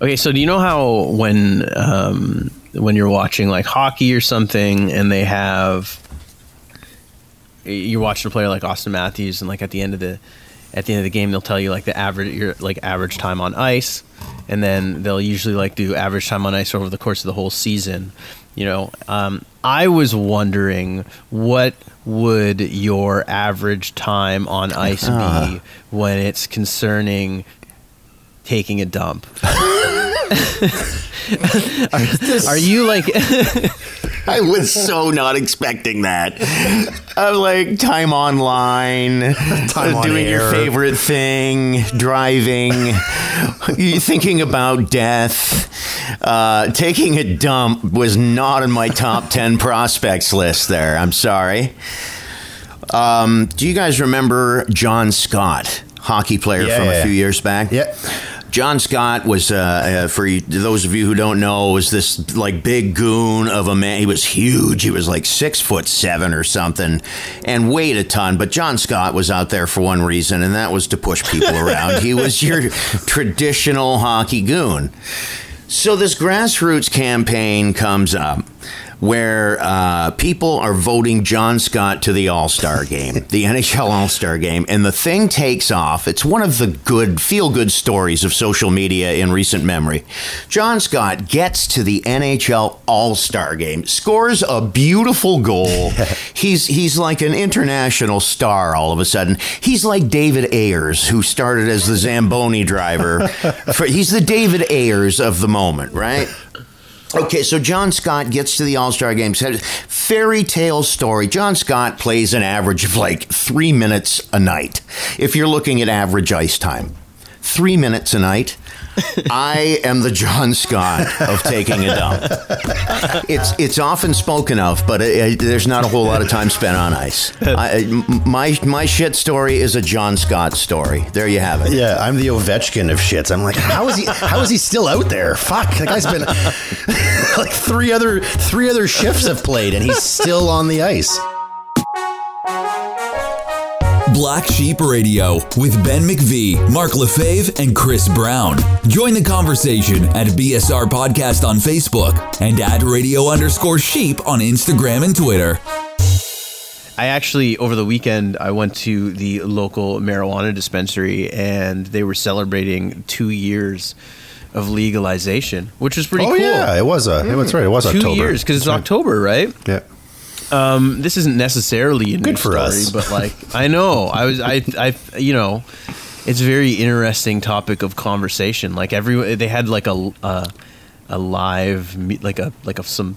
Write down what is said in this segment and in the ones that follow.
Okay, so do you know how when um, when you're watching like hockey or something, and they have you're watching a player like Auston Matthews, and like at the end of the at the end of the game, they'll tell you like the average your like average time on ice, and then they'll usually like do average time on ice over the course of the whole season. You know, um, I was wondering what would your average time on ice be when it's concerning taking a dump? are, are you like I was so not expecting that. I'm like time online, Time on doing your favorite thing, driving, thinking about death. Uh, taking a dump was not in my top 10 prospects list there. I'm sorry. Um, do you guys remember John Scott, hockey player Yeah, from yeah, a yeah. few years back? Yeah. John Scott was, uh, uh, for those of you who don't know, was this like big goon of a man. He was huge. He was like six foot seven or something, and weighed a ton. But John Scott was out there for one reason, and that was to push people around. he was your traditional hockey goon. So this grassroots campaign comes up where uh, people are voting John Scott to the All Star game, the NHL All Star game, and the thing takes off. It's one of the good, feel good stories of social media in recent memory. John Scott gets to the NHL All Star game, scores a beautiful goal. he's he's like an international star all of a sudden. He's like David Ayres, who started as the Zamboni driver. For, he's the David Ayres of the moment, right? Okay, so John Scott gets to the All Star game. Fairy tale story. John Scott plays an average of like three minutes a night. If you're looking at average ice time, three minutes a night. I am the John Scott of taking a dump. It's it's often spoken of, but it, it- there's not a whole lot of time spent on ice. I, my my shit story is a John Scott story. There you have it. Yeah, I'm the Ovechkin of shits. I'm like, how is he? How is he still out there? Fuck, the guy's been like three other three other shifts have played, and he's still on the ice. Black Sheep Radio with Ben McVee, Mark Lefebvre, and Chris Brown. Join the conversation at BSR Podcast on Facebook and at radio underscore sheep on Instagram and Twitter. I actually over the weekend I went to the local marijuana dispensary and they were celebrating two years of legalization, which was pretty oh cool. yeah, it was a. It was right. It was two October. years because it's right. October, right? Yeah. Um, this isn't necessarily a Good for story, us. but like I know I was I I you know it's a very interesting topic of conversation. Like every they had like a a, a live like a like a some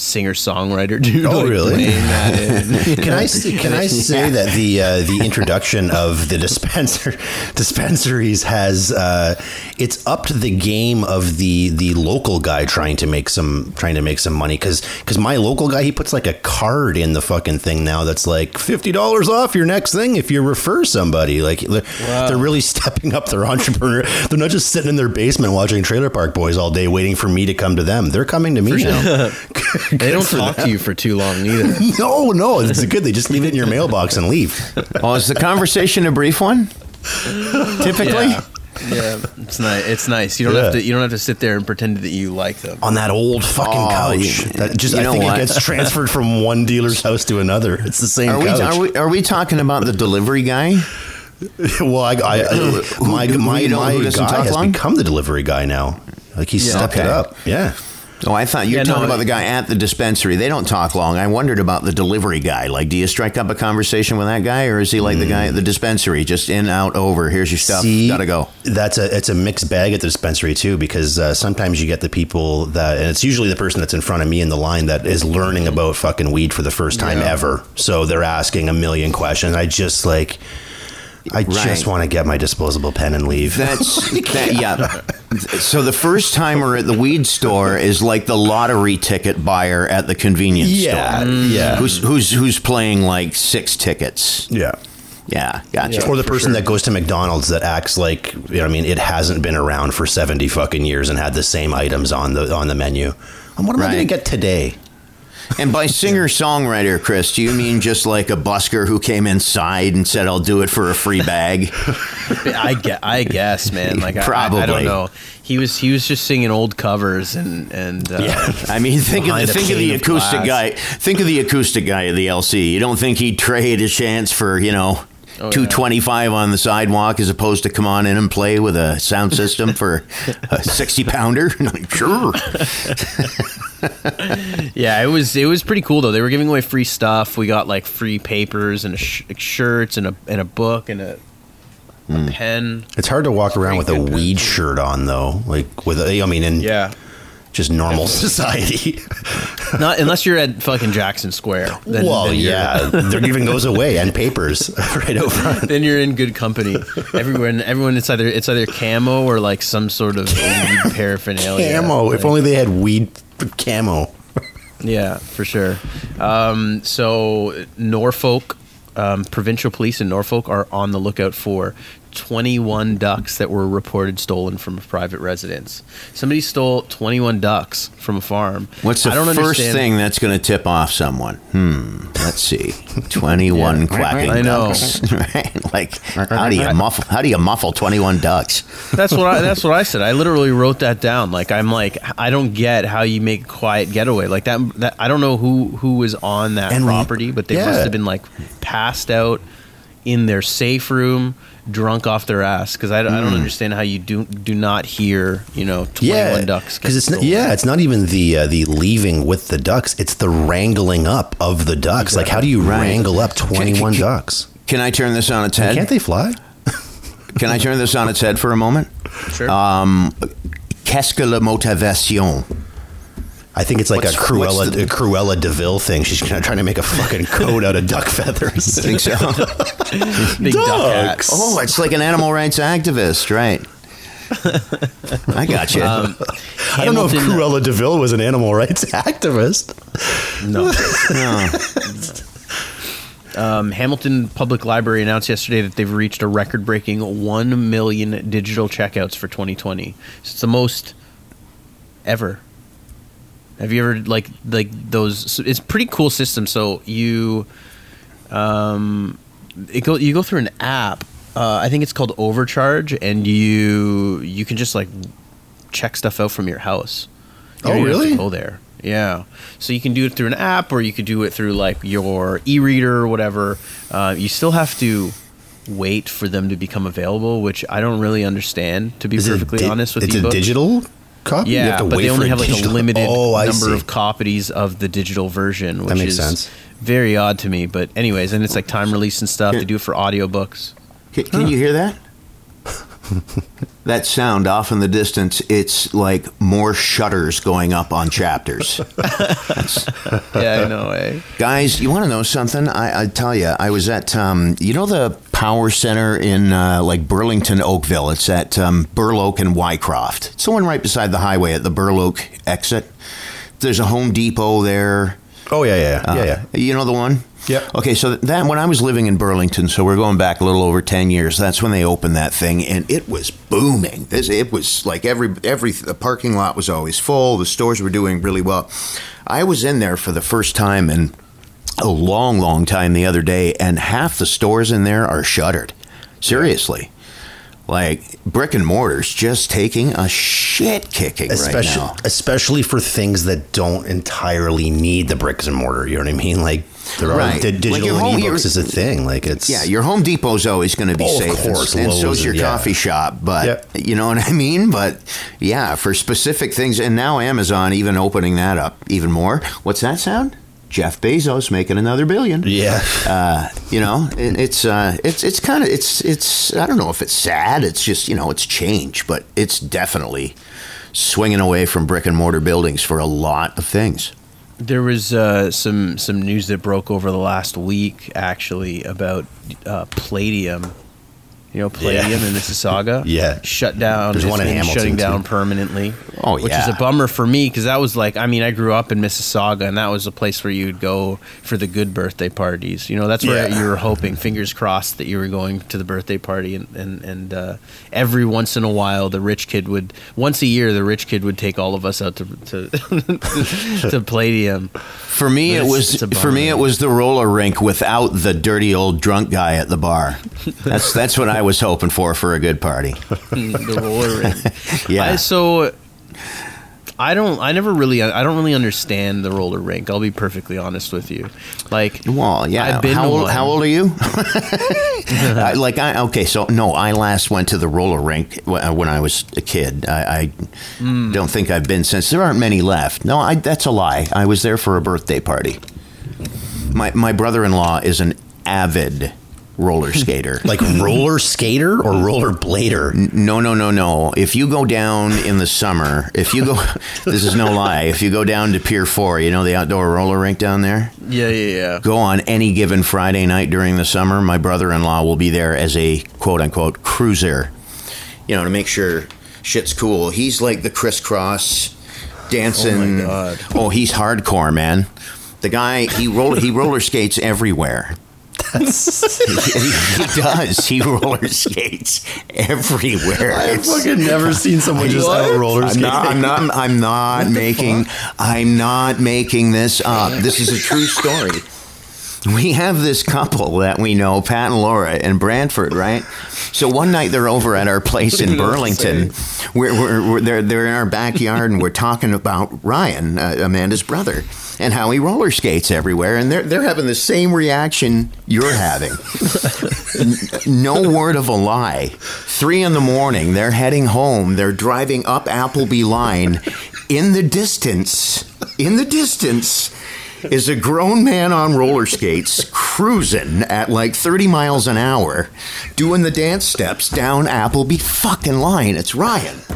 singer songwriter dude. Oh, like, really? playing that in. Can I say, can I say that the uh, the introduction of the dispenser dispensaries has uh, it's upped the game of the the local guy trying to make some trying to make some money because my local guy he puts like a card in the fucking thing now that's like fifty dollars off your next thing if you refer somebody like they're, they're really stepping up their entrepreneur they're not just sitting in their basement watching Trailer Park Boys all day waiting for me to come to them they're coming to me now. They don't talk to you for too long either. No, no, it's good. They just leave it in your mailbox and leave. Oh, is the conversation a brief one? Typically. Yeah. Yeah, it's nice. It's nice. You don't have to. You don't have to sit there and pretend that you like them. on that old fucking Oh, couch. you- that just you I think what? it gets transferred from one dealer's house to another. It's the same Are we, are we are we talking about the delivery guy? well, I, I, I my who my, you my guy has long? become the delivery guy now. Like he's Yeah. stepped it up. Yeah. Oh, I thought you were Yeah, no, talking about the guy at the dispensary. They don't talk long. I wondered about the delivery guy. Like, do you strike up a conversation with that guy, or is he like the guy at the dispensary, just in, out, over? Here's your stuff. See, Gotta go. That's a it's a mixed bag at the dispensary too, because uh, sometimes you get the people that, and it's usually the person that's in front of me in the line that is learning about fucking weed for the first time Yeah. ever. So they're asking a million questions. I just like, I Right. just want to get my disposable pen and leave. That's that, yeah. So the first timer at the weed store is like the lottery ticket buyer at the convenience Yeah, store. Mm. yeah. Who's who's who's playing like six tickets? yeah. Yeah, gotcha. or the person that goes to McDonald's that acts like you know, I mean, it hasn't been around for seventy fucking years and had the same items on the on the menu. And what am I going to get today? And by singer songwriter, Chris, do you mean just like a busker who came inside and said, "I'll do it for a free bag"? I get, I guess, man. Like I- I, I, don't know. He was he was just singing old covers and and uh, I mean, think of the, think of the of acoustic guy. Think of the acoustic guy of the LC. You don't think he'd trade a chance for you know. Oh, yeah. 225 on the sidewalk as opposed to come on in and play with a sound system for a 60 pounder Like, sure yeah, it was it was pretty cool though. They were giving away free stuff. We got like free papers and a sh- shirts and a and a book and a, Hmm. a pen. It's hard to walk around with a good weed shirt on though, like with a, I mean, in Yeah. Just normal society. Not unless you're at fucking Jackson Square. Then, well, then yeah, they're giving those away and papers right over. front. Then you're in good company. Everyone, everyone, it's either it's either camo or like some sort of weed paraphernalia. Camo. If only they had weed camo. Yeah, for sure. Um, so Norfolk, um, provincial police in Norfolk are on the lookout for 21 ducks that were reported stolen from a private residence. Somebody stole 21 ducks from a farm. what's the I don't first understand- thing that's going to tip off someone hmm let's see 21 Yeah. quacking I know. ducks right like how do you muffle how do you muffle 21 ducks That's what I. That's what I said. I literally wrote that down. Like I'm like I don't get how you make a quiet getaway like that. That I don't know who who was on that And we- property, but they yeah. must have been like passed out in their safe room, drunk off their ass. Because I, don't- I don't understand how you do do not hear you know 21 Hmm. Yeah, ducks because it's not, yeah, it's not even the uh, the leaving with the ducks; it's the wrangling up of the ducks. Like, how do you Right. wrangle up twenty one can- ducks? can i turn this on its head Can't they fly? can i turn this on its head for a moment Sure. um qu'est-ce que la motivation I think it's like What's- a Cruella the- a Cruella de Vil thing. She's trying to make a fucking coat out of duck feathers. think so Big duck hat. Oh, it's like an animal rights activist, right? I got you. Um, I don't know if Hamilton- Cruella de Vil was an animal rights activist. No. No. Um, Hamilton Public Library announced yesterday that they've reached a record-breaking 1 million digital checkouts for 2020. So it's the most ever. Have you ever like like those? It's pretty cool system. So you, um, it go you go through an app. Uh, I think it's called Overcharge, and you you can just like check stuff out from your house. You Oh, have to really? Go there. Yeah. So you can do it through an app, or you could do it through like your e-reader or whatever. Uh, you still have to wait for them to become available, which I don't really understand. To be Is perfectly di- honest with it's you, a digital copy. yeah, you have to but they only have like a limited oh, number see. of copies of the digital version, which makes is sense. very odd to me. But anyways, and it's like time release and stuff. They do it for audiobooks. Can, can you hear that? that sound off in the distance, it's like more shutters going up on chapters. Yeah, I know. Eh? Guys, you want to know something? I, I tell you, I was at, um, you know, the Power Center in uh, like Burlington, Oakville. It's at um, Burloak and Wyecroft. It's the one right beside the highway at the Burloak exit. There's a Home Depot there. Oh yeah, yeah, yeah, Uh, yeah. yeah. You know the one? Yep. Okay, so that when I was living in Burlington, so we're going back a little over ten years. That's when they opened that thing, and it was booming. This it was like every every the parking lot was always full. The stores were doing really well. I was in there for the first time in a long, long time the other day, and half the stores in there are shuttered. Seriously. Like brick and mortars just taking a shit kicking especially right now. especially for things that don't entirely need the bricks and mortar. You know what I mean? Like there are Right. Like digital your home- and ebooks is a thing. Like it's Yeah, your Home Depot's always going to be Oh, of safe, and- course, and, so's Lowe's, your yeah. coffee shop. But Yep. you know what I mean. But yeah, for specific things, and now Amazon even opening that up even more. What's that sound? Jeff Bezos making another billion. yeah. Uh, you know, it, it's uh, it's it's kind of it's it's I don't know if it's sad. It's just you know it's change, but it's definitely swinging away from brick and mortar buildings for a lot of things. There was uh, some some news that broke over the last week, actually, about uh, Playdium. You know, Playdium Yeah. in Mississauga. Yeah. shut down. There's one in Hamilton, shutting down too. permanently. Oh, yeah, which is a bummer for me because that was like I mean I grew up in Mississauga and that was a place where you'd go for the good birthday parties. You know that's where Yeah. you were hoping, fingers crossed, that you were going to the birthday party and and and uh, every once in a while the rich kid would once a year the rich kid would take all of us out to to to Playdium. For me, it was for me it was the roller rink without the dirty old drunk guy at the bar. That's that's what I was hoping for for a good party. the roller rink. Yeah. I, so I don't. I never really. I don't really understand the roller rink. I'll be perfectly honest with you. Like, Well, yeah. I've been how old? How old are you? I, like I okay, so no, I last went to the roller rink when I was a kid. I, I Hmm. don't think I've been since. There aren't many left. No, I, that's a lie. I was there for a birthday party. My my brother in law is an avid roller skater. Like roller skater or roller blader? No, no, no, no. If you go down in the summer, if you go, this is no lie. If you go down to Pier 4, you know the outdoor roller rink down there? yeah, yeah, yeah. Go on any given Friday night during the summer, my brother in law will be there as a quote unquote cruiser, you know, to make sure shit's cool. He's like the crisscross dancing. Oh, my God. Oh, he's hardcore, man. The guy, he roller, he roller skates everywhere. He, he does. He roller skates everywhere. I've fucking never seen someone just out roller I'm skating. not. I'm not. I'm not making. I'm not making this up. This is a true story. We have this couple that we know, Pat and Laura in Brantford, right? So one night they're over at our place in even know what to Burlington. We're, we're, we're they're, they're in our backyard and we're talking about Ryan, uh, Amanda's brother, and how he roller skates everywhere. And they're they're having the same reaction you're having. No word of a lie. Three in the morning, they're heading home. They're driving up Appleby Line. In the distance, in the distance, is a grown man on roller skates cruising at like 30 miles an hour, doing the dance steps down Appleby fucking line. It's Ryan.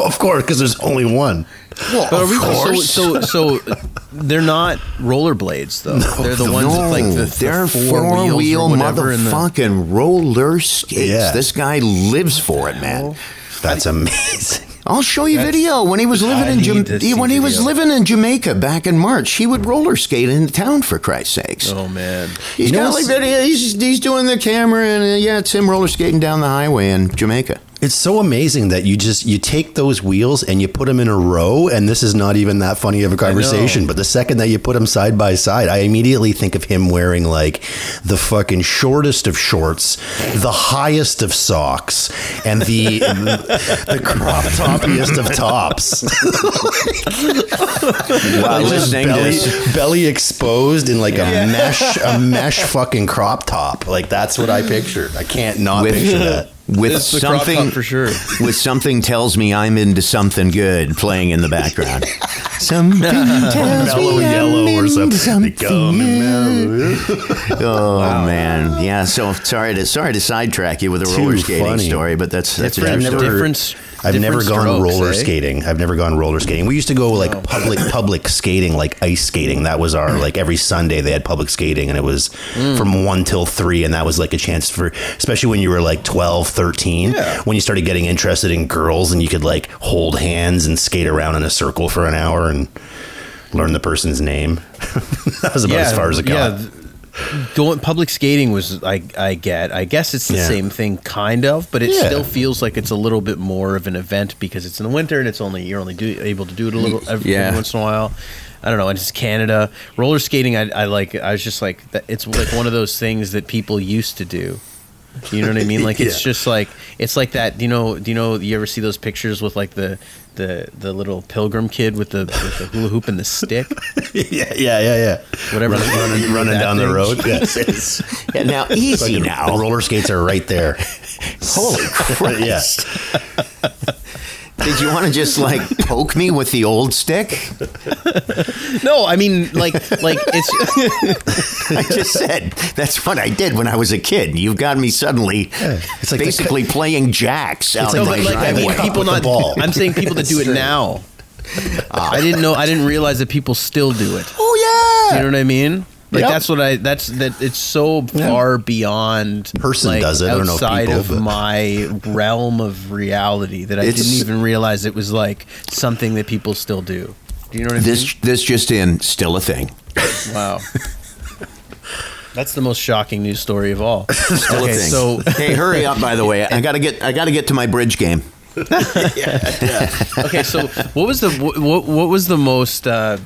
Of course, because there's only one. Well, But of we- course. So, so, so they're not rollerblades though. they're the ones with like the, the they're four, four wheels wheel or whatever. and the- motherfucking roller skates. Yeah. This guy lives for it, man. That's amazing. I'll show you video when he was living in Jam- when he was video. living in Jamaica back in March. He would roller skate into town for Christ's sakes. oh man, He's You got like video. He's, he's doing the camera, and uh, yeah, it's him roller skating down the highway in Jamaica. It's so amazing that you just you take those wheels and you put them in a row, and this is not even that funny of a conversation. But the second that you put them side by side, I immediately think of him wearing like the fucking shortest of shorts, the highest of socks, and the the crop toppiest of tops. Wow, Like, just listening to belly, this- belly exposed in like a mesh a mesh fucking crop top. Like that's what I pictured. I can't not With- picture that. With It's the crop top something for sure. with something tells me I'm into something good playing in the background. something tells Mellow me I'm yellow or into something. Come mellow. Oh man, yeah. So sorry to sorry to sidetrack you with a Too roller skating funny. story, but that's that's a Different- true I've story. never- different. I've never gone strokes, roller eh? skating. I've never gone roller skating. We used to go like public public skating, like ice skating. That was our like every Sunday they had public skating and it was from 1 till 3 and that was like a chance for especially when you were like 12, 13, Yeah. when you started getting interested in girls and you could like hold hands and skate around in a circle for an hour and learn the person's name. that was about as far as it got. th- Going public skating was I I get. I guess it's the Yeah. same thing, kind of, but it Yeah. still feels like it's a little bit more of an event because it's in the winter and it's only you're only do, able to do it a little every, Yeah. every once in a while. I don't know. And it's Canada roller skating. I, I like. I was just like. It's like one of those things that people used to do. You know what I mean? Like it's Yeah. just like it's like that. Do you know? Do you know? You ever see those pictures with like the the the little pilgrim kid with the with the hula hoop and the stick? yeah, yeah, yeah, yeah. Whatever. Running, running, running That down the road. Yes, it's Yeah, now easy fucking- now. Roller skates are right there. Holy Christ! Yeah. Did you want to just like poke me with the old stick? No, I mean like like it's I just said that's what I did when I was a kid. You've got me suddenly It's like the basically playing jacks out no, in but my like I mean, people not. Ball. I'm saying people that do it now. Ah. I didn't know. I didn't realize that people still do it. oh yeah. You know what I mean? Like Yep. that's what I. That's that. It's so far beyond Person like, does it. I don't know if outside people, of but- my realm of reality that I It's- didn't even realize it was like something that people still do. Do you know what I mean? This this just in, still a thing. Wow. That's the most shocking news story of all. Still okay, a thing. so hey, hurry up! By the way, I gotta get I gotta get to my bridge game. okay, so what was the what, what was the most uh,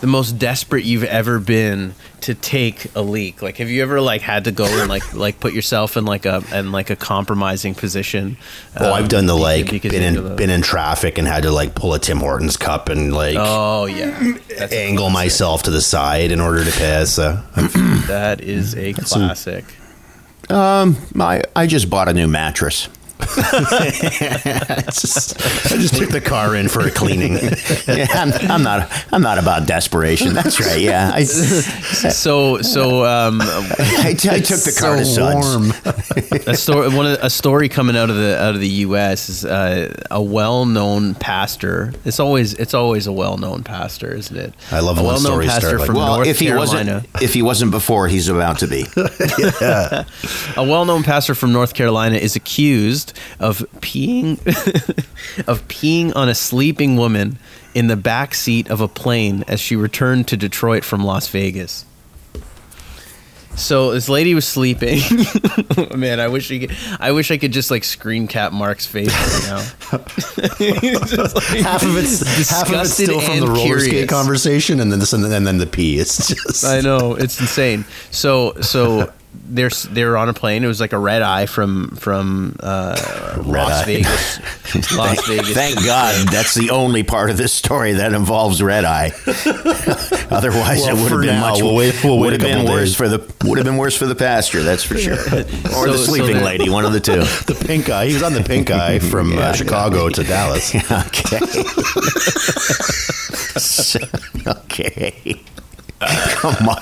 the most desperate you've ever been to take a leak? Like, have you ever like had to go and like like put yourself in like a in like a compromising position? Oh, I've done the um, like been in been in traffic and had to like pull a Tim Hortons cup and like Oh yeah, that's angle myself to the side in order to piss. So That is a classic. Um, I I just bought a new mattress. It's just, I just took the car in for a cleaning. Yeah, I'm, I'm not I'm not about desperation. That's right. Yeah, I, So so um, I, I took the car to Suds. A story one of, a story coming out of the out of the U.S. is uh, a well-known pastor. It's always it's always a well-known pastor, isn't it? I love a well-known stories pastor start like from. Well, North if he Carolina. wasn't if he wasn't before, he's about to be. A well-known pastor from North Carolina is accused of peeing of peeing on a sleeping woman in the back seat of a plane as she returned to Detroit from Las Vegas. So this lady was sleeping. Man, I wish could, I wish I could just like screen cap Mark's face right now. Like, half of it's half of it's still from the roller skate conversation, and then this and then, and then the pee. It's just I know it's insane. So so they're they're on a plane. It was like a red eye from from uh, Las eye. Vegas. Las Vegas. Thank God that's the only part of this story that involves red eye. Otherwise, Well, it would have been now, much. we'll wait- we'll would wait have been couple worse for the would have been worse for the pastor. That's for sure. Or So- the sleeping they're- lady, one of the two. the pink eye. He was on the pink eye from Yeah. uh, Chicago to Dallas. Okay. okay. Come on.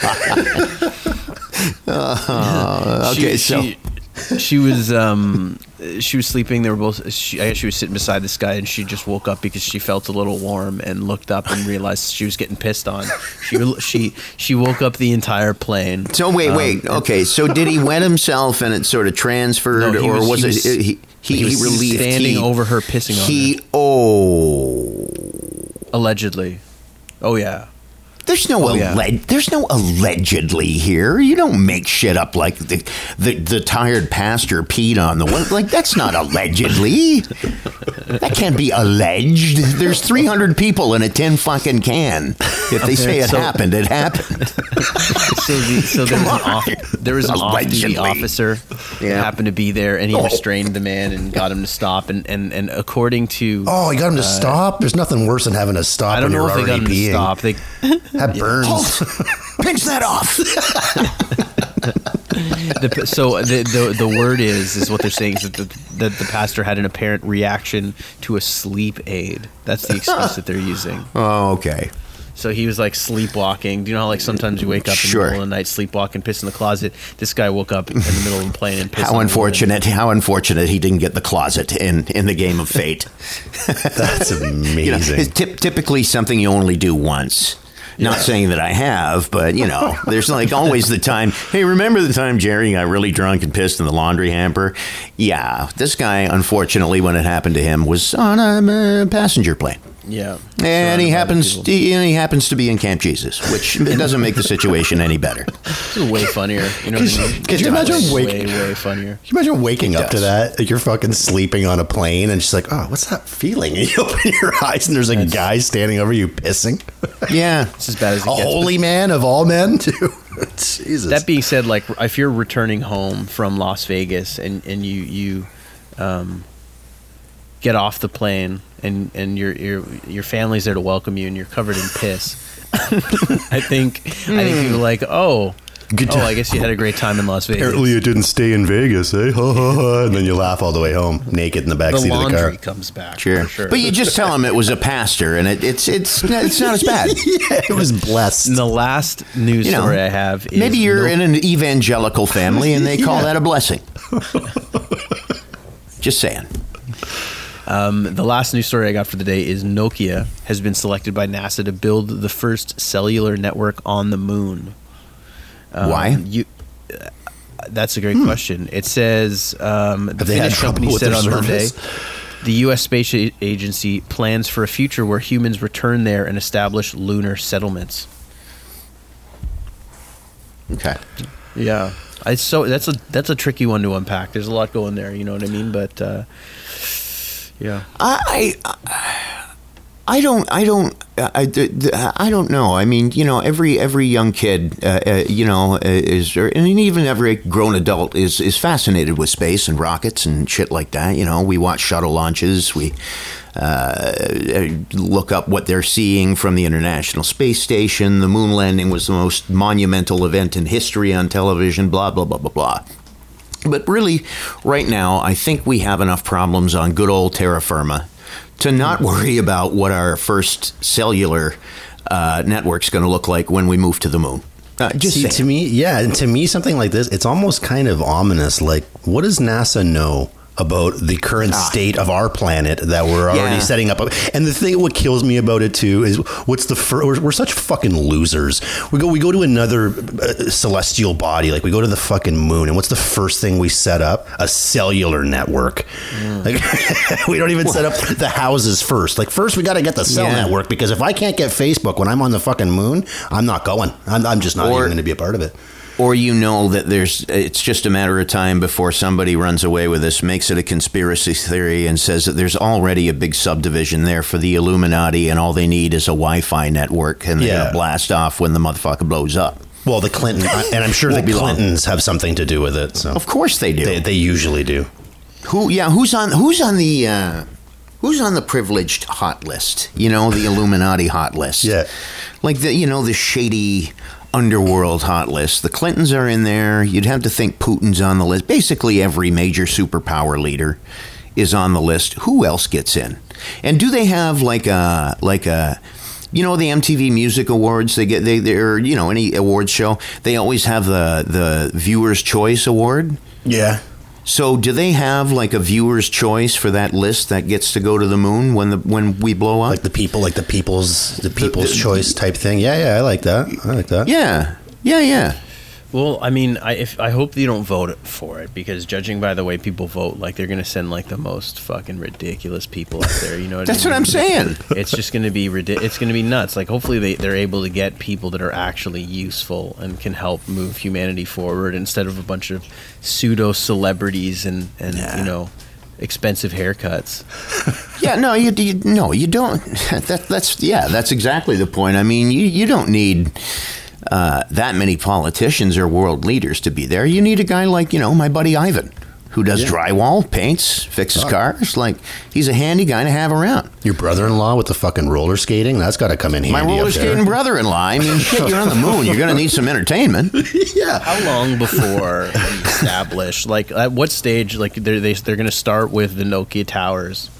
Uh, okay, she, so she, she was um she was sleeping. They were both. She, I guess she was sitting beside this guy, and she just woke up because she felt a little warm and looked up and realized she was getting pissed on. She she she woke up the entire plane. so wait, Um, wait. Okay, so did he wet himself and it sort of transferred, No, or was- was, he it he he, he he, was relieved standing he, over her, pissing on her. he, oh. Allegedly. Oh yeah. There's no Oh, yeah. alleg- there's no allegedly here. You don't make shit up like the, the the tired pastor peed on the one. Like that's not allegedly. That can't be alleged. There's 300 people in a tin fucking can. If they say it so- happened, it happened. So, the, so there was an off, there was an off-duty Allegedly. officer who Yeah. happened to be there, and he Oh. restrained the man and got him to stop. And and, and according to Oh, he got him to uh, stop. There's nothing worse than having to stop. I don't when know you're if they got him peeing. to stop. They That burns. Pinch that off. the, so the, the the word is is what they're saying is that the, that the pastor had an apparent reaction to a sleep aid. That's the excuse that they're using. Oh, okay. So he was like sleepwalking. Do you know how like sometimes you wake up in Sure. the middle of the night, sleepwalk and piss in the closet? This guy woke up in the middle of the plane and pissed. How on a woman. unfortunate! How unfortunate he didn't get the closet in in the game of fate. That's amazing. You know, it's typ- typically something you only do once. Not saying that I have, but you know, there's like always the time. Hey, remember the time Jerry got really drunk and pissed in the laundry hamper? Yeah, this guy, unfortunately, when it happened to him, was on a uh, passenger plane, Yeah, and he happens he, and he happens to be in Camp Jesus, which doesn't make the situation any better. Is way funnier. You know what I mean? Could you imagine way, way funnier? Can you imagine waking up to that? You're fucking sleeping on a plane and she's like, oh, what's that feeling? And you open your eyes and there's a guy standing over you pissing. Yeah, It's as bad as it A gets. holy man of all men, too. Jesus. That being said, like if you're returning home from Las Vegas and and you you um, get off the plane and and your your your family's there to welcome you and you're covered in piss. I think I think people are like, oh, Good oh. I guess you had a great time in Las Vegas. Apparently, you didn't stay in Vegas, eh? Ha, ha, ha. And then you laugh all the way home, naked in the back the seat of the laundry car. comes back. sure. sure. But you just tell him it was a pastor, and it, it's it's it's not as bad. yeah, it was blessed. And the last news You know, story I have is Maybe you're no- in an evangelical family and they call Yeah. that a blessing. Just saying. Um, the last news story I got for the day is Nokia has been selected by NASA to build the first cellular network on the moon. Um, Why? You, uh, that's a great question. It says um, the Hmm. Finnish company said on Monday the U.S. Space Agency plans for a future where humans return there and establish lunar settlements. Okay. Yeah, it's so that's a that's a tricky one to unpack. There's a lot going there. You know what I mean? But uh, yeah, I, I, don't, I don't, I, I, don't know. I mean, you know, every every young kid, uh, uh, you know, uh, is, or, and even every grown adult is is fascinated with space and rockets and shit like that. You know, we watch shuttle launches, we. Uh, look up what they're seeing from the International Space Station. The moon landing was the most monumental event in history on television, blah, blah, blah, blah, blah. But really, right now, I think we have enough problems on good old terra firma to not worry about what our first cellular uh, network's going to look like when we move to the moon. Uh, just See, to me, yeah, and to me, something like this, it's almost kind of ominous. Like, what does NASA know about the current state of our planet that we're already Ah. Yeah. setting up? And the thing, what kills me about it too, is what's the fir- we're, we're such fucking losers. We go, we go to another uh, celestial body, like we go to the fucking moon, and what's the first thing we set up? A cellular network. Like, we don't even set up the houses first. Like, first we got to get the cell Yeah. network because if I can't get Facebook when I'm on the fucking moon, I'm not going. I'm, I'm just not Or- even going to be a part of it. Or you know that there's it's just a matter of time before somebody runs away with this makes it a conspiracy theory and says that there's already a big subdivision there for the illuminati and all they need is a wi-fi network and they're Yeah. gonna blast off when the motherfucker blows up Well, the Clinton, and I'm sure the Won't long. Clintons have something to do with it. So of course they do they, they usually do. who yeah who's on who's on the uh Who's on the privileged hot list? You know, the Illuminati hot list. Yeah. Like the you know, the shady underworld hot list. The Clintons are in there. You'd have to think Putin's on the list. Basically every major superpower leader is on the list. Who else gets in? And do they have like a like a you know the MTV Music Awards? They get they they're you know any awards show. They always have the the Viewers Choice Award. Yeah. So do they have like a viewer's choice for that list that gets to go to the moon when the when we blow up? Like the people, like the people's, the people's choice type thing. Yeah, yeah, I like that. I like that. yeah, yeah, yeah. Well, I mean, I if I hope you don't vote for it because judging by the way people vote, like they're gonna send like the most fucking ridiculous people out there. You know, what I That's what? I'm saying. It's just gonna be ridi- It's gonna be nuts. Like hopefully they they're able to get people that are actually useful and can help move humanity forward instead of a bunch of pseudo celebrities and and you know expensive haircuts. Yeah, no, you, you no, you don't. That, that's yeah, that's exactly the point. I mean, you you don't need uh, that many politicians or world leaders to be there. You need a guy like you know my buddy Ivan, who does drywall, paints, fixes cars. Like he's a handy guy to have around. Your brother-in-law with the fucking roller skating, that's got to come in handy. My roller skating brother-in-law. I mean, shit, you're on the moon. You're gonna need some entertainment. yeah. How long before we establish? Like, at what stage? Like, they're they, they're going to start with the Nokia towers,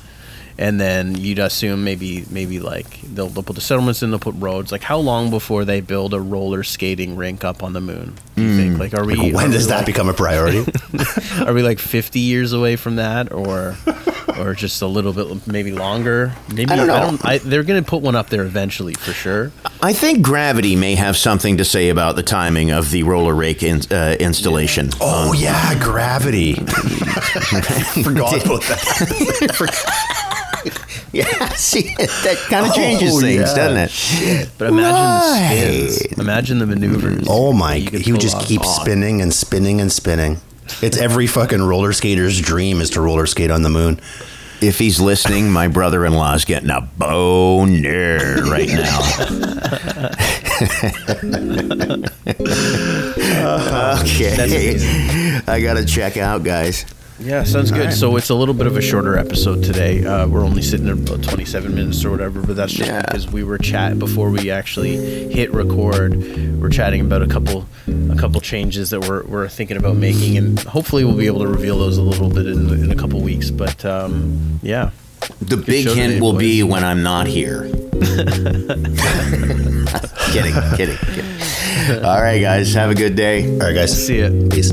and then you'd assume maybe maybe like they'll, they'll put the settlements in, they'll put roads. Like, how long before they build a roller skating rink up on the moon? Do you think? Like, are we? Hmm. When are does we that like, become a priority? Are we like fifty years away from that, or or just a little bit, maybe longer? Maybe I don't know. I they're going to put one up there eventually for sure. I think gravity may have something to say about the timing of the roller rake in, uh, installation. oh yeah, gravity. Forgot about that. Yeah, see, that kind of changes Oh, things, yeah. doesn't it? But imagine Right. the spins. Imagine the maneuvers. Oh my! you He would just off. keep spinning and spinning and spinning. It's every fucking roller skater's dream is to roller skate on the moon. If he's listening, my brother-in-law is getting a boner right now. okay, I gotta check out, guys. Yeah, sounds good. So it's a little bit of a shorter episode today. Uh, we're only sitting there about 27 minutes or whatever, but that's just Yeah. because we were chat before we actually hit record. We're chatting about a couple a couple changes that we're, we're thinking about making, and hopefully we'll be able to reveal those a little bit in, in a couple weeks. But um, yeah, The big hint today, will boys. be when I'm not here. kidding, kidding, kidding. All right, guys, have a good day. All right, guys. see ya. Peace.